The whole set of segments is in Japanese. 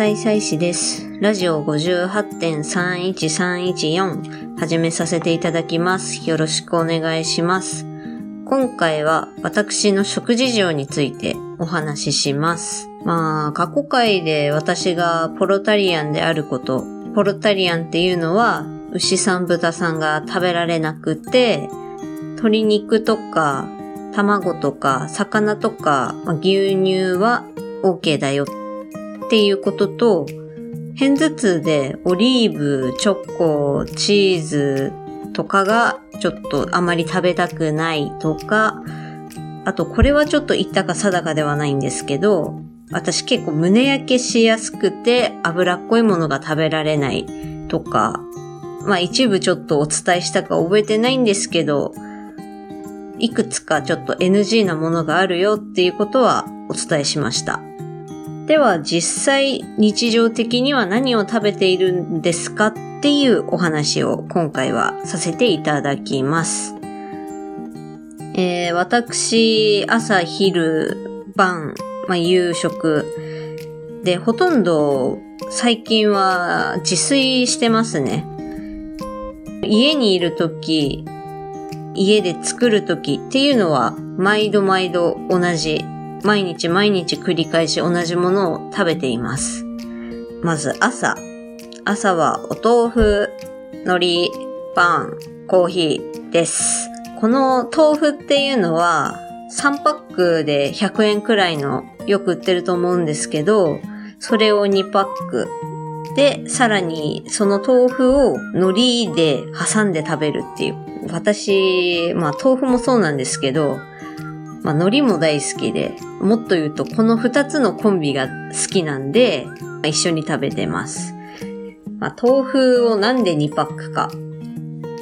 高野菜祭司です。ラジオ58.31314始めさせていただきます。よろしくお願いします。今回は私の食事情についてお話しします。まあ、過去回で私がポロタリアンであること、ポロタリアンっていうのは牛さん豚さんが食べられなくて、鶏肉とか卵とか魚とかまあ牛乳は OK だよっていうことと、片頭痛でオリーブ、チョコ、チーズとかがちょっとあまり食べたくないとか、あとこれはちょっと言ったか定かではないんですけど、私結構胸焼けしやすくて脂っこいものが食べられないとか、まあ一部ちょっとお伝えしたか覚えてないんですけど、いくつかちょっと NG なものがあるよっていうことはお伝えしました。では実際日常的には何を食べているんですかっていうお話を今回はさせていただきます。えー、私、朝、昼、晩、まあ、夕食で、ほとんど最近は自炊してますね。家にいるとき、家で作るときっていうのは毎度毎度同じ毎日毎日繰り返し同じものを食べています。まず朝。朝はお豆腐、海苔、パン、コーヒーです。この豆腐っていうのは3パックで100円くらいのよく売ってると思うんですけど、それを2パック。で、さらにその豆腐を海苔で挟んで食べるっていう。私、まあ豆腐もそうなんですけど、まあ、海苔も大好きで、もっと言うとこの二つのコンビが好きなんで、まあ一緒に食べてます。まあ、豆腐をなんで2パックか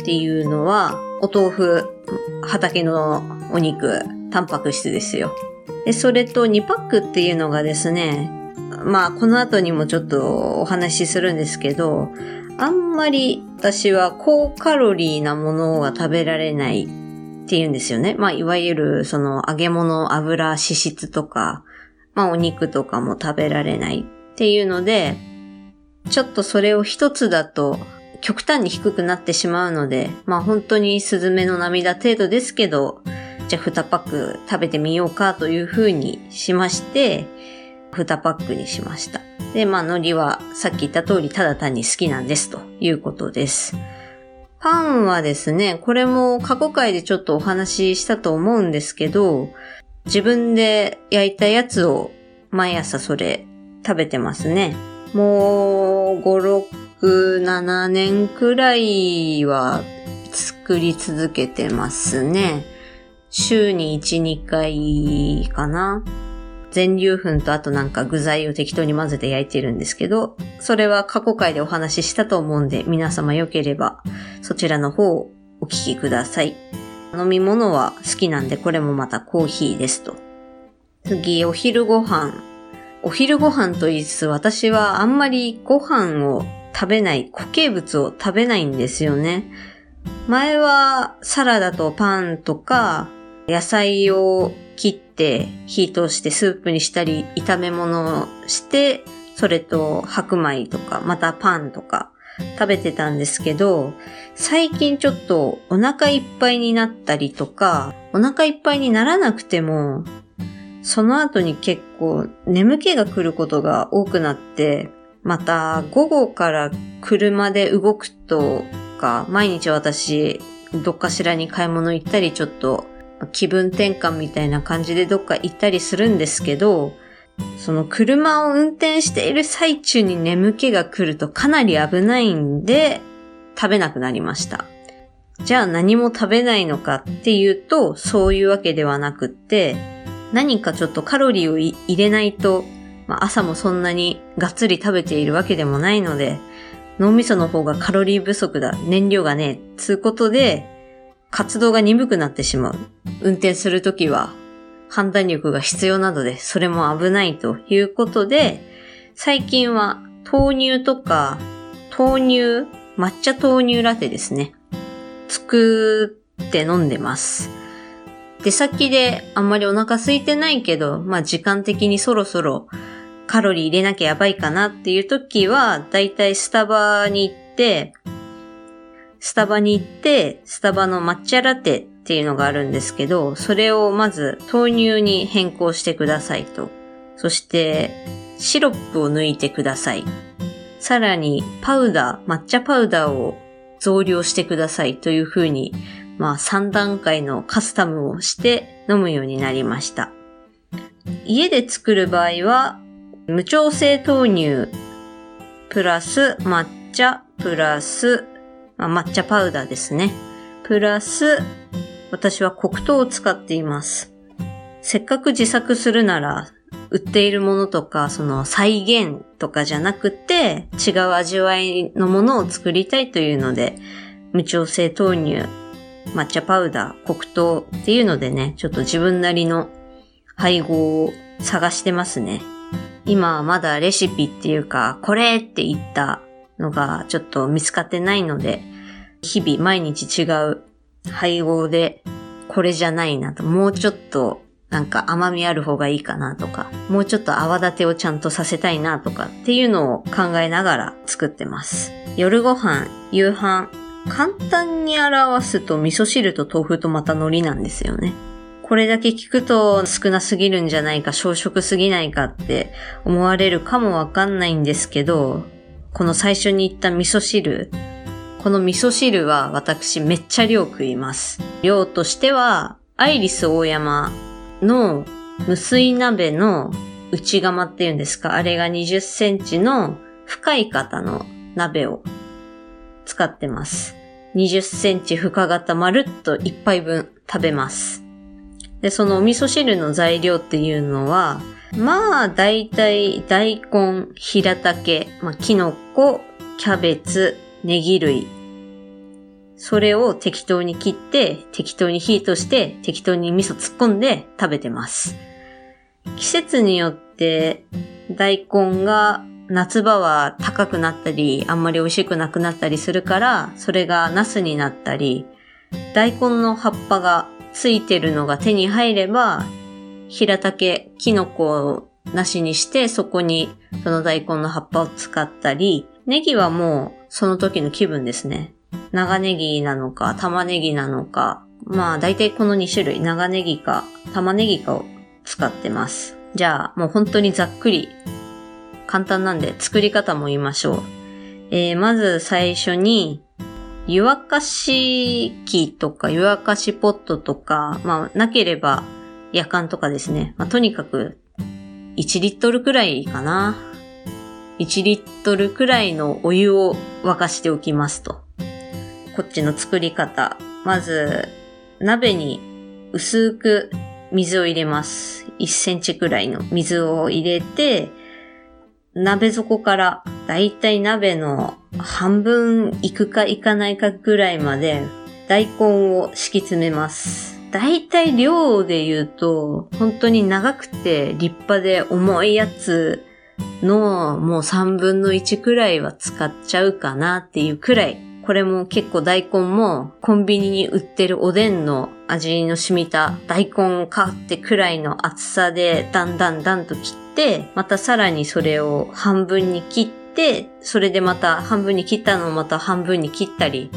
っていうのは、お豆腐、畑のお肉、タンパク質ですよ。で、それと2パックっていうのがですね、まあ、この後にもちょっとお話しするんですけど、あんまり私は高カロリーなものが食べられないって言うんですよね。まあ、いわゆる、その、揚げ物、油、脂質とか、まあ、お肉とかも食べられないっていうので、ちょっとそれを一つだと、極端に低くなってしまうので、まあ、本当にスズメの涙程度ですけど、じゃあ2パック食べてみようかという風にしまして、2パックにしました。で、まあ、海苔はさっき言った通り、ただ単に好きなんですということです。パンはですね、これも過去回でちょっとお話ししたと思うんですけど、自分で焼いたやつを毎朝それ食べてますね。もう5、6、7年くらいは作り続けてますね。週に1、2回かな。全粒粉とあとなんか具材を適当に混ぜて焼いてるんですけど、それは過去回でお話ししたと思うんで、皆様よければそちらの方をお聞きください。飲み物は好きなんで、これもまたコーヒーですと。次、お昼ご飯。お昼ご飯と言いつつ、私はあんまりご飯を食べない、固形物を食べないんですよね。前はサラダとパンとか、野菜をて火通してスープにしたり、炒め物をして、それと白米とか、またパンとか食べてたんですけど、最近ちょっとお腹いっぱいになったりとか、お腹いっぱいにならなくても、その後に結構眠気が来ることが多くなって、また午後から車で動くとか、毎日私どっかしらに買い物行ったりちょっと気分転換みたいな感じでどっか行ったりするんですけど、その車を運転している最中に眠気が来るとかなり危ないんで食べなくなりました。じゃあ何も食べないのかっていうとそういうわけではなくって何かちょっとカロリーを入れないと、まあ、朝もそんなにがっつり食べているわけでもないので脳みその方がカロリー不足だ、燃料がね、つうことで活動が鈍くなってしまう。運転するときは判断力が必要なので、それも危ないということで、最近は豆乳とか、豆乳、抹茶豆乳ラテですね。作って飲んでます。出先であんまりお腹空いてないけど、まあ時間的にそろそろカロリー入れなきゃやばいかなっていう時は、だいたいスタバに行って、スタバに行って、スタバの抹茶ラテっていうのがあるんですけど、それをまず豆乳に変更してくださいと。そして、シロップを抜いてください。さらに、パウダー、抹茶パウダーを増量してくださいというふうに、まあ3段階のカスタムをして飲むようになりました。家で作る場合は、無調整豆乳、プラス抹茶、プラス、まあ、抹茶パウダーですね。プラス、私は黒糖を使っています。せっかく自作するなら、売っているものとか、その再現とかじゃなくて、違う味わいのものを作りたいというので、無調整豆乳、抹茶パウダー、黒糖っていうのでね、ちょっと自分なりの配合を探してますね。今はまだレシピっていうか、これって言ったのがちょっと見つかってないので、日々毎日違う配合でこれじゃないなと、もうちょっとなんか甘みある方がいいかなとか、もうちょっと泡立てをちゃんとさせたいなとかっていうのを考えながら作ってます。夜ご飯、夕飯、簡単に表すと味噌汁と豆腐とまた海苔なんですよね。これだけ聞くと少なすぎるんじゃないか、小食すぎないかって思われるかもわかんないんですけど、この最初に言った味噌汁、この味噌汁は私めっちゃ量食います。量としては、アイリス大山の無水鍋の内釜っていうんですか、あれが20センチの深い型の鍋を使ってます。20センチ深型まるっと1杯分食べます。で、そのお味噌汁の材料っていうのは、まあ、だいたい大根、平竹、まあ、キノコ、キャベツ、ネギ類。それを適当に切って、適当に火として、適当に味噌突っ込んで食べてます。季節によって大根が夏場は高くなったり、あんまり美味しくなくなったりするから、それがナスになったり、大根の葉っぱがついてるのが手に入れば、平竹、キノコをなしにして、そこにその大根の葉っぱを使ったり、ネギはもうその時の気分ですね。長ネギなのか、玉ねぎなのか、まあ大体この2種類、長ネギか玉ねぎかを使ってます。じゃあもう本当にざっくり簡単なんで作り方も言いましょう。えー、まず最初に湯沸かし器とか湯沸かしポットとか、まあ、なければ夜間とかですね。まあ、とにかく、1リットルくらいかな。1リットルくらいのお湯を沸かしておきますと。こっちの作り方。まず、鍋に薄く水を入れます。1センチくらいの水を入れて、鍋底からだいたい鍋の半分いくかいかないかぐらいまで大根を敷き詰めます。だいたい量で言うと、本当に長くて立派で重いやつのもう3分の1くらいは使っちゃうかなっていうくらい。これも結構大根もコンビニに売ってるおでんの味の染みた大根かってくらいの厚さでだんだんだんと切って、またさらにそれを半分に切って、それでまた半分に切ったのをまた半分に切ったり、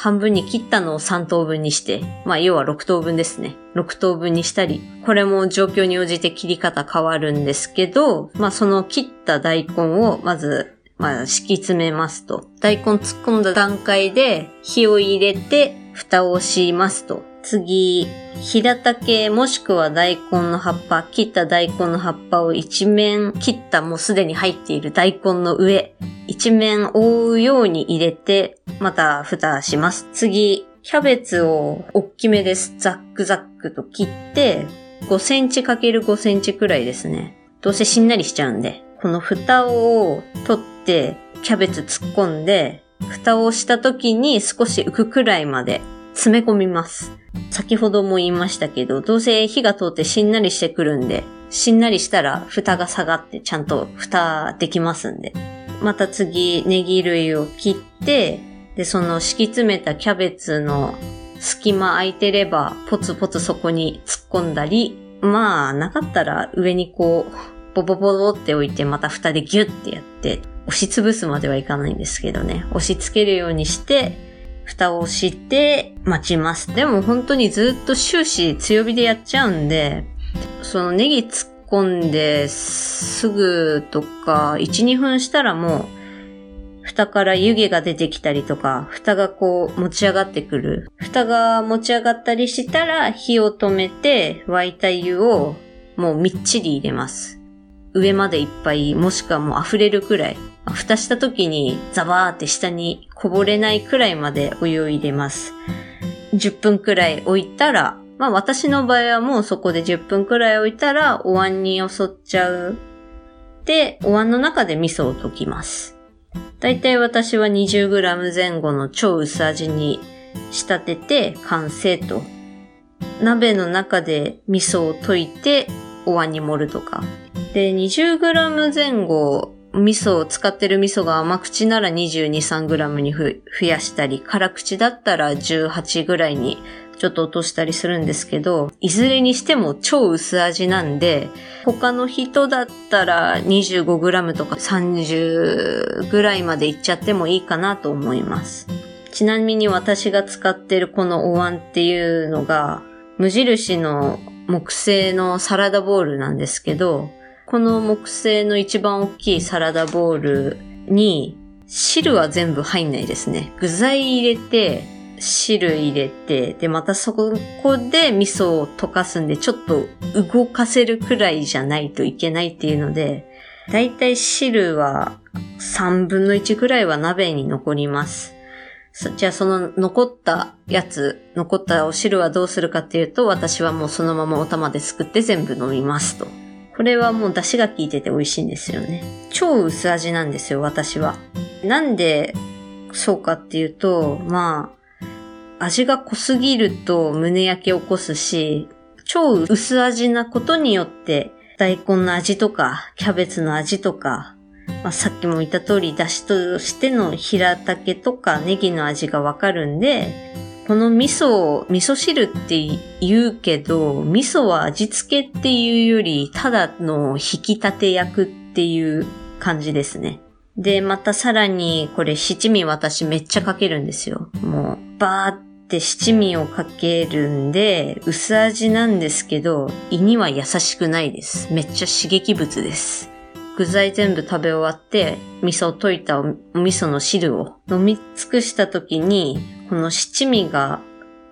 半分に切ったのを3等分にして、まあ要は6等分ですね。6等分にしたり、これも状況に応じて切り方変わるんですけど、まあその切った大根をまず、まあ敷き詰めますと。大根突っ込んだ段階で火を入れて蓋をしますと。次、平竹もしくは大根の葉っぱ、切った大根の葉っぱを一面切ったもうすでに入っている大根の上、一面覆うように入れて、また蓋します。次、キャベツを大きめです。ザックザックと切って、5センチ ×5 センチくらいですね。どうせしんなりしちゃうんで。この蓋を取って、キャベツ突っ込んで、蓋をした時に少し浮くくらいまで詰め込みます。先ほども言いましたけど、どうせ火が通ってしんなりしてくるんで、しんなりしたら蓋が下がってちゃんと蓋できますんで。また次、ネギ類を切って、で、その敷き詰めたキャベツの隙間空いてれば、ポツポツそこに突っ込んだり、まあ、なかったら上にこう、ボボボボって置いてまた蓋でギュッてやって、押しつぶすまではいかないんですけどね。押し付けるようにして、蓋をして待ちます。でも本当にずっと終始強火でやっちゃうんで、そのネギ突っ込んですぐとか1、2分したらもう蓋から湯気が出てきたりとか、蓋がこう持ち上がってくる。蓋が持ち上がったりしたら火を止めて沸いた湯をもうみっちり入れます。上までいっぱい、もしくはもう溢れるくらい。蓋した時にザバーって下にこぼれないくらいまでお湯を入れます。10分くらい置いたら、まあ私の場合はもうそこで10分くらい置いたらお椀によそっちゃう。で、お椀の中で味噌を溶きます。だいたい私は 20g 前後の超薄味に仕立てて完成と。鍋の中で味噌を溶いてお椀に盛るとか。で、20g 前後味噌を使ってる味噌が甘口なら22、3g に増やしたり、辛口だったら18ぐらいにちょっと落としたりするんですけど、いずれにしても超薄味なんで、他の人だったら 25g とか30ぐらいまでいっちゃってもいいかなと思います。ちなみに私が使ってるこのお椀っていうのが、無印の木製のサラダボウルなんですけど、この木製の一番大きいサラダボウルに汁は全部入んないですね。具材入れて、汁入れて、で、またそこで味噌を溶かすんで、ちょっと動かせるくらいじゃないといけないっていうので、だいたい汁は3分の1くらいは鍋に残ります。じゃあその残ったやつ、残ったお汁はどうするかっていうと、私はもうそのままお玉ですくって全部飲みますと。これはもう出汁が効いてて美味しいんですよね。超薄味なんですよ、私は。なんでそうかっていうと、まあ、味が濃すぎると胸焼け起こすし、超薄味なことによって大根の味とか、キャベツの味とか、まあ、さっきも言った通り、出汁としての平竹とかネギの味がわかるんで、この味噌、味噌汁って言うけど、味噌は味付けっていうより、ただの引き立て役っていう感じですね。で、またさらに、これ七味私めっちゃかけるんですよ。もう、バーって七味をかけるんで、薄味なんですけど、胃には優しくないです。めっちゃ刺激物です。具材全部食べ終わって、味噌を溶いたお味噌の汁を飲み尽くした時に、この七味が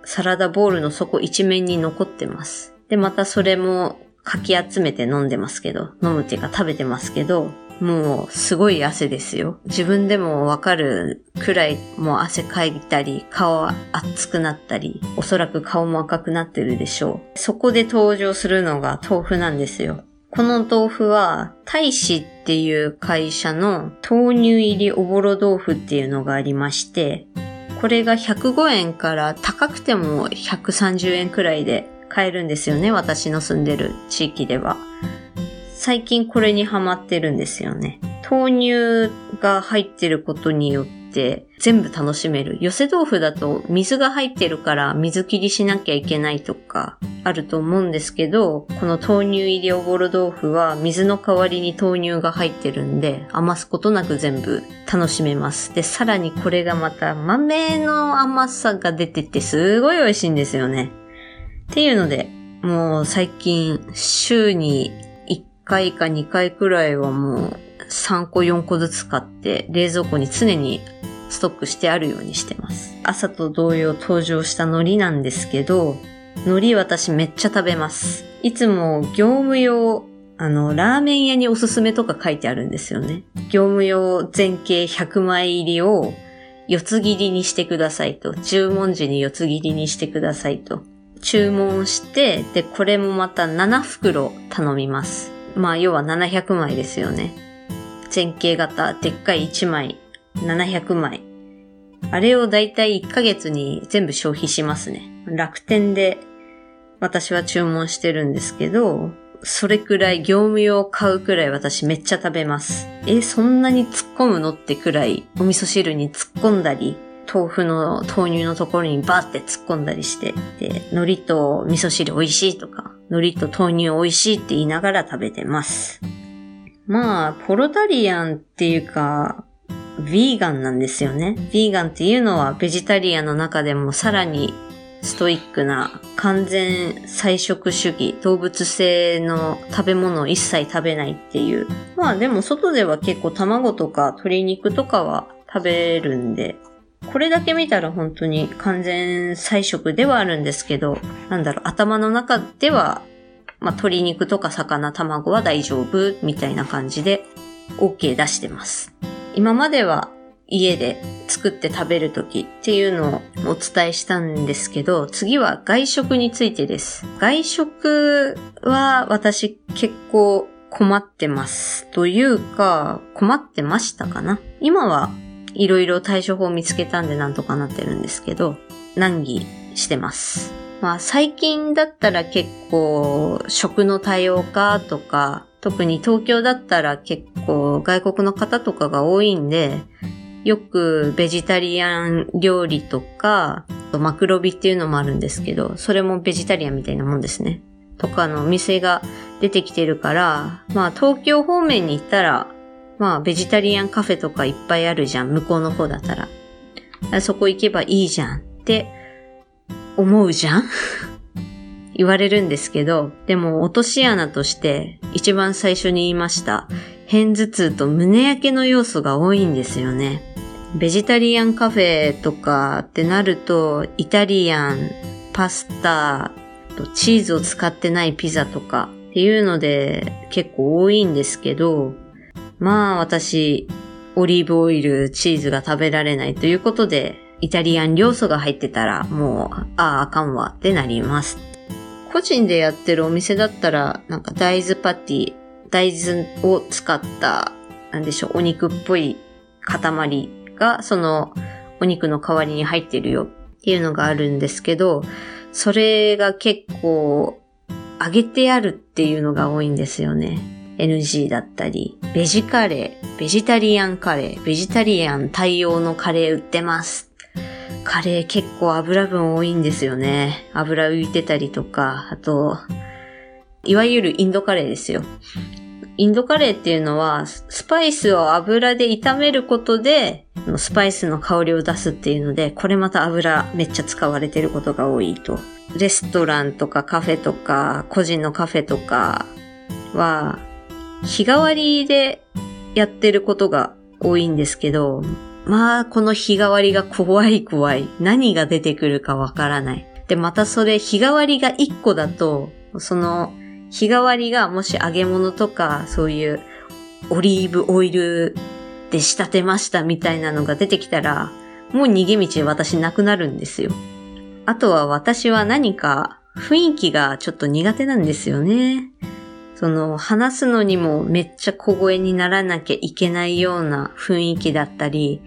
サラダボウルの底一面に残ってます。で、またそれもかき集めて飲んでますけど、飲むっていうか食べてますけど、もうすごい汗ですよ。自分でもわかるくらいもう汗かいたり、顔は熱くなったり、おそらく顔も赤くなってるでしょう。そこで登場するのが豆腐なんですよ。この豆腐は、大使っていう会社の豆乳入りおぼろ豆腐っていうのがありまして、これが105円から高くても130円くらいで買えるんですよね。私の住んでる地域では。最近これにハマってるんですよね。豆乳が入ってることによって全部楽しめる。寄せ豆腐だと水が入ってるから水切りしなきゃいけないとか、あると思うんですけど、この豆乳入りおぼろ豆腐は水の代わりに豆乳が入ってるんで、余すことなく全部楽しめます。で、さらにこれがまた豆の甘さが出ててすごい美味しいんですよね。っていうので、もう最近週に1回か2回くらいはもう3個4個ずつ買って冷蔵庫に常にストックしてあるようにしてます。朝と同様登場した海苔なんですけど、海苔私めっちゃ食べます。いつも業務用、あの、ラーメン屋におすすめとか書いてあるんですよね。業務用全形100枚入りを四つ切りにしてくださいと。注文時に四つ切りにしてくださいと。注文して、で、これもまた7袋頼みます。まあ、要は700枚ですよね。前傾型、でっかい1枚、700枚。あれをだいたい1ヶ月に全部消費しますね。楽天で私は注文してるんですけど、それくらい業務用買うくらい私めっちゃ食べます。え、そんなに突っ込むのってくらいお味噌汁に突っ込んだり、豆腐の豆乳のところにバーって突っ込んだりして、で、海苔と味噌汁美味しいとか、海苔と豆乳美味しいって言いながら食べてます。まあ、ポロタリアンっていうか、ヴィーガンなんですよね。ヴィーガンっていうのはベジタリアンの中でもさらにストイックな完全菜食主義、動物性の食べ物を一切食べないっていう。まあでも外では結構卵とか鶏肉とかは食べるんで、これだけ見たら本当に完全菜食ではあるんですけど、なんだろう、頭の中では、まあ鶏肉とか魚、卵は大丈夫みたいな感じで OK 出してます。今までは家で作って食べるときっていうのをお伝えしたんですけど、次は外食についてです。外食は私結構困ってます。というか、困ってましたかな今はいろいろ対処法を見つけたんでなんとかなってるんですけど、難儀してます。まあ最近だったら結構食の多様化とか、特に東京だったら結構外国の方とかが多いんで、よくベジタリアン料理とか、マクロビっていうのもあるんですけど、それもベジタリアンみたいなもんですね。とかのお店が出てきてるから、まあ東京方面に行ったら、まあベジタリアンカフェとかいっぱいあるじゃん、向こうの方だったら。らそこ行けばいいじゃんって思うじゃん？言われるんですけど、でも落とし穴として一番最初に言いました、片頭痛と胸焼けの要素が多いんですよね。ベジタリアンカフェとかってなると、イタリアン、パスタ、チーズを使ってないピザとかっていうので結構多いんですけど、まあ私、オリーブオイル、チーズが食べられないということで、イタリアン要素が入ってたらもう、ああ、あかんわってなります。個人でやってるお店だったら、なんか大豆パティ、大豆を使った、なんでしょう、お肉っぽい塊が、そのお肉の代わりに入ってるよっていうのがあるんですけど、それが結構、揚げてあるっていうのが多いんですよね。NG だったり、ベジカレー、ベジタリアンカレー、ベジタリアン対応のカレー売ってます。カレー結構油分多いんですよね。油浮いてたりとか、あと、いわゆるインドカレーですよ。インドカレーっていうのは、スパイスを油で炒めることで、スパイスの香りを出すっていうので、これまた油めっちゃ使われてることが多いと。レストランとかカフェとか、個人のカフェとかは、日替わりでやってることが多いんですけど、まあ、この日替わりが怖い怖い。何が出てくるかわからない。で、またそれ日替わりが1個だと、その日替わりがもし揚げ物とか、そういうオリーブオイルで仕立てましたみたいなのが出てきたら、もう逃げ道私なくなるんですよ。あとは私は何か雰囲気がちょっと苦手なんですよね。その話すのにもめっちゃ小声にならなきゃいけないような雰囲気だったり、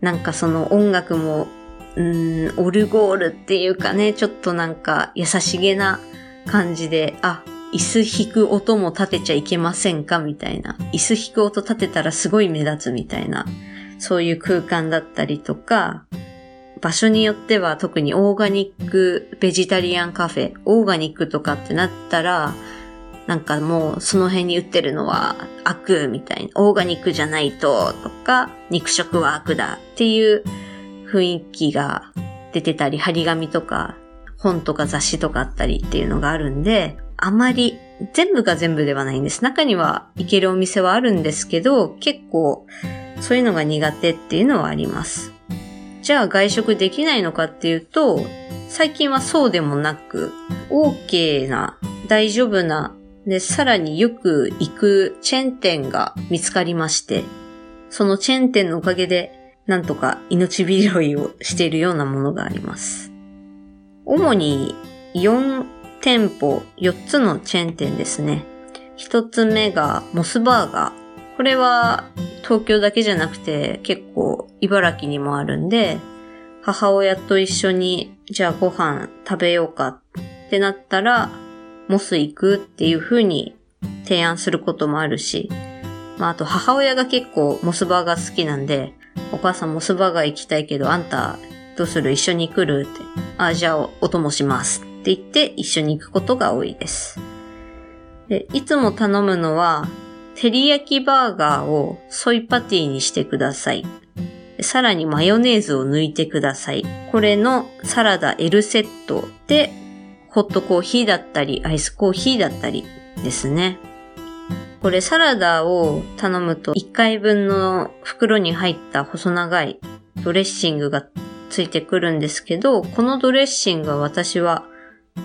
なんかその音楽も、うん、オルゴールっていうかね、ちょっとなんか優しげな感じで、あ、椅子引く音も立てちゃいけませんかみたいな。椅子引く音立てたらすごい目立つみたいな。そういう空間だったりとか、場所によっては特にオーガニックベジタリアンカフェ、オーガニックとかってなったら、なんかもうその辺に売ってるのは悪みたいな、オーガニックじゃないととか、肉食は悪だっていう雰囲気が出てたり、張り紙とか本とか雑誌とかあったりっていうのがあるんで、あまり全部が全部ではないんです。中には行けるお店はあるんですけど、結構そういうのが苦手っていうのはあります。じゃあ外食できないのかっていうと、最近はそうでもなく、OK な、大丈夫な、で、さらによく行くチェーン店が見つかりまして、そのチェーン店のおかげで、なんとか命拾いをしているようなものがあります。主に4店舗、4つのチェーン店ですね。1つ目がモスバーガー。これは東京だけじゃなくて結構茨城にもあるんで、母親と一緒にじゃあご飯食べようかってなったら、モス行くっていう風に提案することもあるし、まああと母親が結構モスバーガー好きなんで、お母さんモスバーガー行きたいけどあんたどうする？一緒に来る？って。あ、じゃあお供しますって言って一緒に行くことが多いです。で、いつも頼むのは、照り焼きバーガーをソイパティにしてください。さらにマヨネーズを抜いてください。これのサラダ L セットで、ホットコーヒーだったり、アイスコーヒーだったりですね。これサラダを頼むと1回分の袋に入った細長いドレッシングがついてくるんですけど、このドレッシングは私は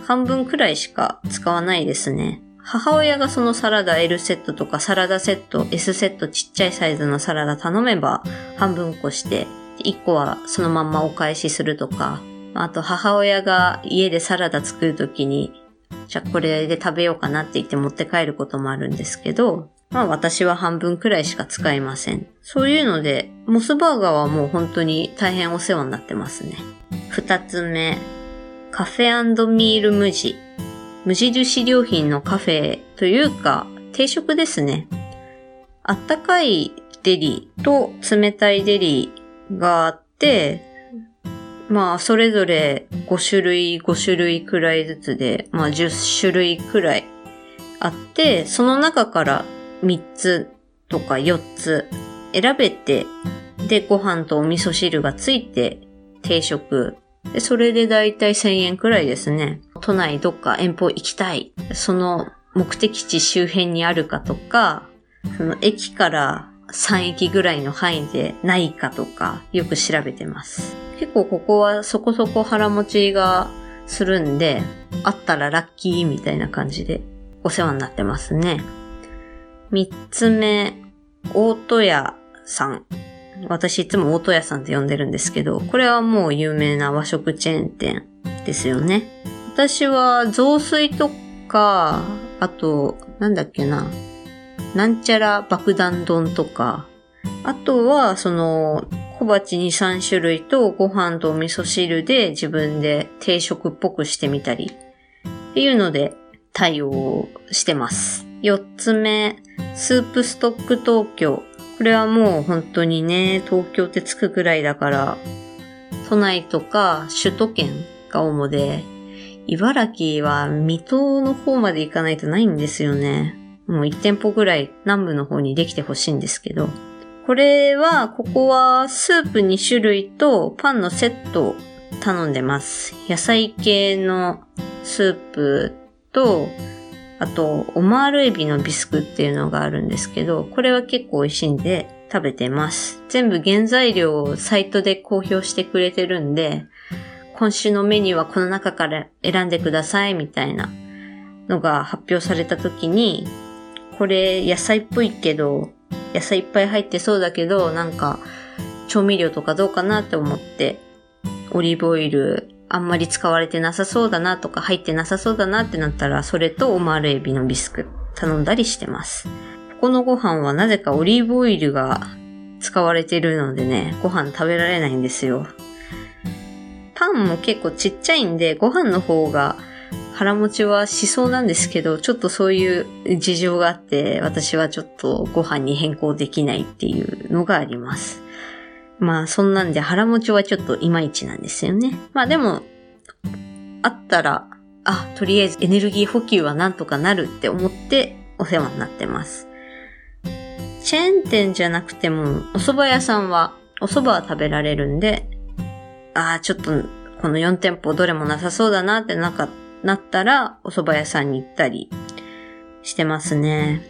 半分くらいしか使わないですね。母親がそのサラダ L セットとかサラダセット、S セットちっちゃいサイズのサラダ頼めば半分こして、1個はそのまんまお返しするとか、あと母親が家でサラダ作るときに、じゃあこれで食べようかなって言って持って帰ることもあるんですけど、まあ私は半分くらいしか使いません。そういうので、モスバーガーはもう本当に大変お世話になってますね。二つ目、カフェミール無地。無印良品のカフェというか、定食ですね。あったかいデリーと冷たいデリーがあって、まあ、それぞれ5種類、5種類くらいずつで、まあ10種類くらいあって、その中から3つとか4つ選べて、で、ご飯とお味噌汁がついて定食で、それでだいたい1000円くらいですね。都内どっか遠方行きたい。その目的地周辺にあるかとか、その駅から3駅ぐらいの範囲でないかとか、よく調べてます。結構ここはそこそこ腹持ちがするんで、あったらラッキーみたいな感じでお世話になってますね。三つ目、大戸屋さん。私いつも大戸屋さんって呼んでるんですけど、これはもう有名な和食チェーン店ですよね。私は雑炊とか、あと、なんだっけな、なんちゃら爆弾丼とか、あとは、その、小鉢に3種類とご飯とお味噌汁で自分で定食っぽくしてみたりっていうので対応してます。4つ目、スープストック東京。これはもう本当にね、東京ってつくくらいだから、都内とか首都圏が主で、茨城は水戸の方まで行かないとないんですよね。もう1店舗ぐらい南部の方にできてほしいんですけど。これは、ここはスープ2種類とパンのセットを頼んでます。野菜系のスープと、あと、オマールエビのビスクっていうのがあるんですけど、これは結構美味しいんで食べてます。全部原材料をサイトで公表してくれてるんで、今週のメニューはこの中から選んでくださいみたいなのが発表された時に、これ野菜っぽいけど、野菜いっぱい入ってそうだけど、なんか調味料とかどうかなって思って、オリーブオイルあんまり使われてなさそうだなとか入ってなさそうだなってなったら、それとオマールエビのビスク頼んだりしてます。ここのご飯はなぜかオリーブオイルが使われてるのでね、ご飯食べられないんですよ。パンも結構ちっちゃいんで、ご飯の方が腹持ちはしそうなんですけど、ちょっとそういう事情があって、私はちょっとご飯に変更できないっていうのがあります。まあそんなんで腹持ちはちょっといまいちなんですよね。まあでも、あったら、あ、とりあえずエネルギー補給はなんとかなるって思ってお世話になってます。チェーン店じゃなくても、お蕎麦屋さんは、お蕎麦は食べられるんで、ああ、ちょっと、この4店舗どれもなさそうだなってなかった、なったら、お蕎麦屋さんに行ったりしてますね。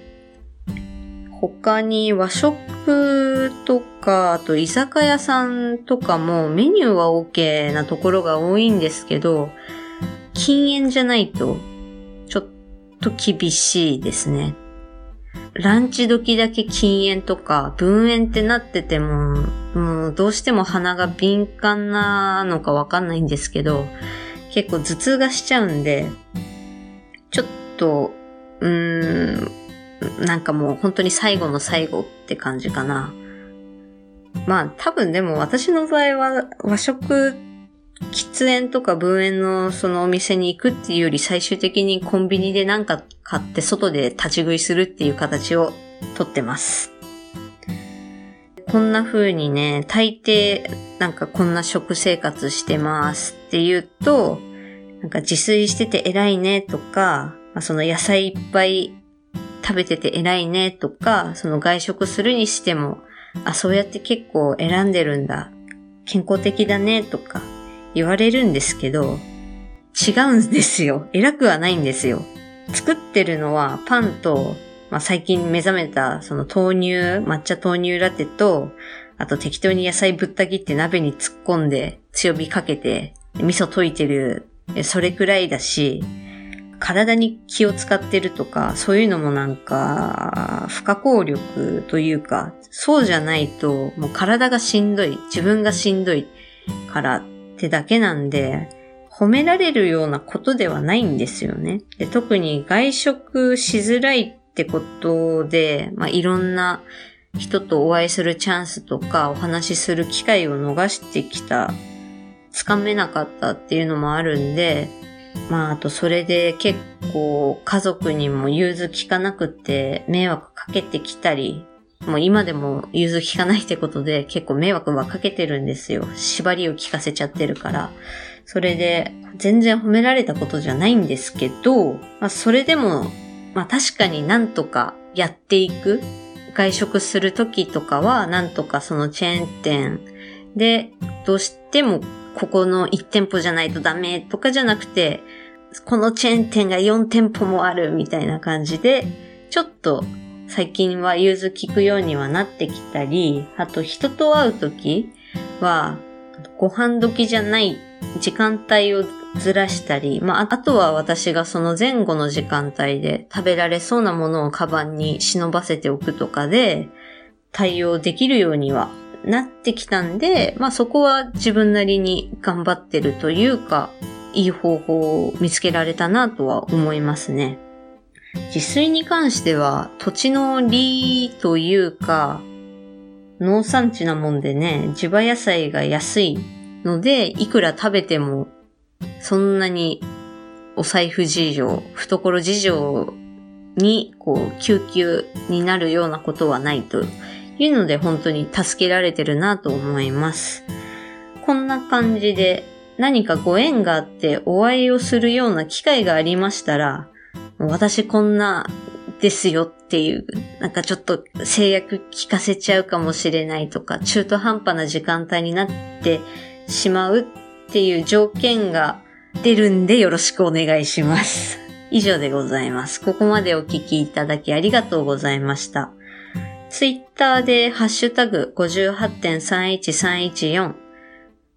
他に和食とか、あと居酒屋さんとかもメニューは OK なところが多いんですけど、禁煙じゃないとちょっと厳しいですね。ランチ時だけ禁煙とか分煙ってなってても、もうどうしても鼻が敏感なのかわかんないんですけど、結構頭痛がしちゃうんで、ちょっと、うーん、なんかもう本当に最後の最後って感じかな。まあ多分でも私の場合は和食喫煙とか分煙のそのお店に行くっていうより最終的にコンビニでなんか買って外で立ち食いするっていう形をとってます。こんな風にね、大抵なんかこんな食生活してますって言うと、なんか自炊してて偉いねとか、まあ、その野菜いっぱい食べてて偉いねとか、その外食するにしても、あ、そうやって結構選んでるんだ。健康的だねとか言われるんですけど、違うんですよ。偉くはないんですよ。作ってるのはパンと、まあ、最近目覚めたその豆乳、抹茶豆乳ラテと、あと適当に野菜ぶった切って鍋に突っ込んで強火かけて味噌溶いてる、それくらいだし、体に気を使ってるとか、そういうのもなんか、不可抗力というか、そうじゃないと、もう体がしんどい、自分がしんどいからってだけなんで、褒められるようなことではないんですよね。で特に外食しづらいってことで、まあ、いろんな人とお会いするチャンスとかお話しする機会を逃してきた、つかめなかったっていうのもあるんで、まあ、あとそれで結構家族にも融通聞かなくて迷惑かけてきたり、もう今でも融通聞かないってことで結構迷惑はかけてるんですよ。縛りを聞かせちゃってるから。それで全然褒められたことじゃないんですけど、まあそれでも、まあ確かになんとかやっていく。外食するときとかはなんとかそのチェーン店でどうしてもここの1店舗じゃないとダメとかじゃなくて、このチェーン店が4店舗もあるみたいな感じで、ちょっと最近は融通聞くようにはなってきたり、あと人と会うときは、ご飯時じゃない時間帯をずらしたり、まあ、あとは私がその前後の時間帯で食べられそうなものをカバンに忍ばせておくとかで対応できるようにはなってきたんで、まあそこは自分なりに頑張ってるというか、いい方法を見つけられたなとは思いますね。自炊に関しては土地の利というか、農産地なもんでね、地場野菜が安いので、いくら食べても、そんなにお財布事情、懐事情に、こう、救急になるようなことはないというので本当に助けられてるなと思います。こんな感じで何かご縁があってお会いをするような機会がありましたら、私こんなですよっていう、なんかちょっと制約聞かせちゃうかもしれないとか、中途半端な時間帯になってしまうっていう条件が出るんでよろしくお願いします。以上でございます。ここまでお聞きいただきありがとうございました。ツイッターでハッシュタグ58.31314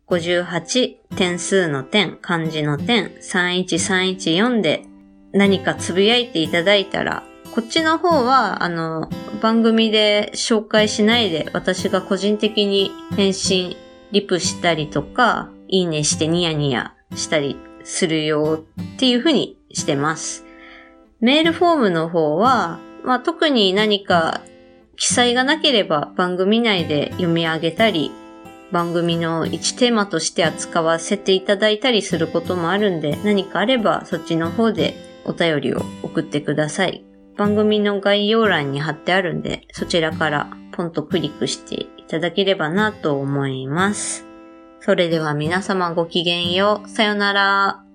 58点数の点、漢字の点、31314で何かつぶやいていただいたら、こっちの方は、あの、番組で紹介しないで、私が個人的に返信、リプしたりとか、いいねしてニヤニヤしたりするよっていう風にしてます。メールフォームの方は、まあ、特に何か記載がなければ番組内で読み上げたり、番組の1テーマとして扱わせていただいたりすることもあるんで、何かあればそっちの方でお便りを送ってください。番組の概要欄に貼ってあるんで、そちらからポンとクリックしていただければなと思います。それでは皆様ごきげんよう。さよなら。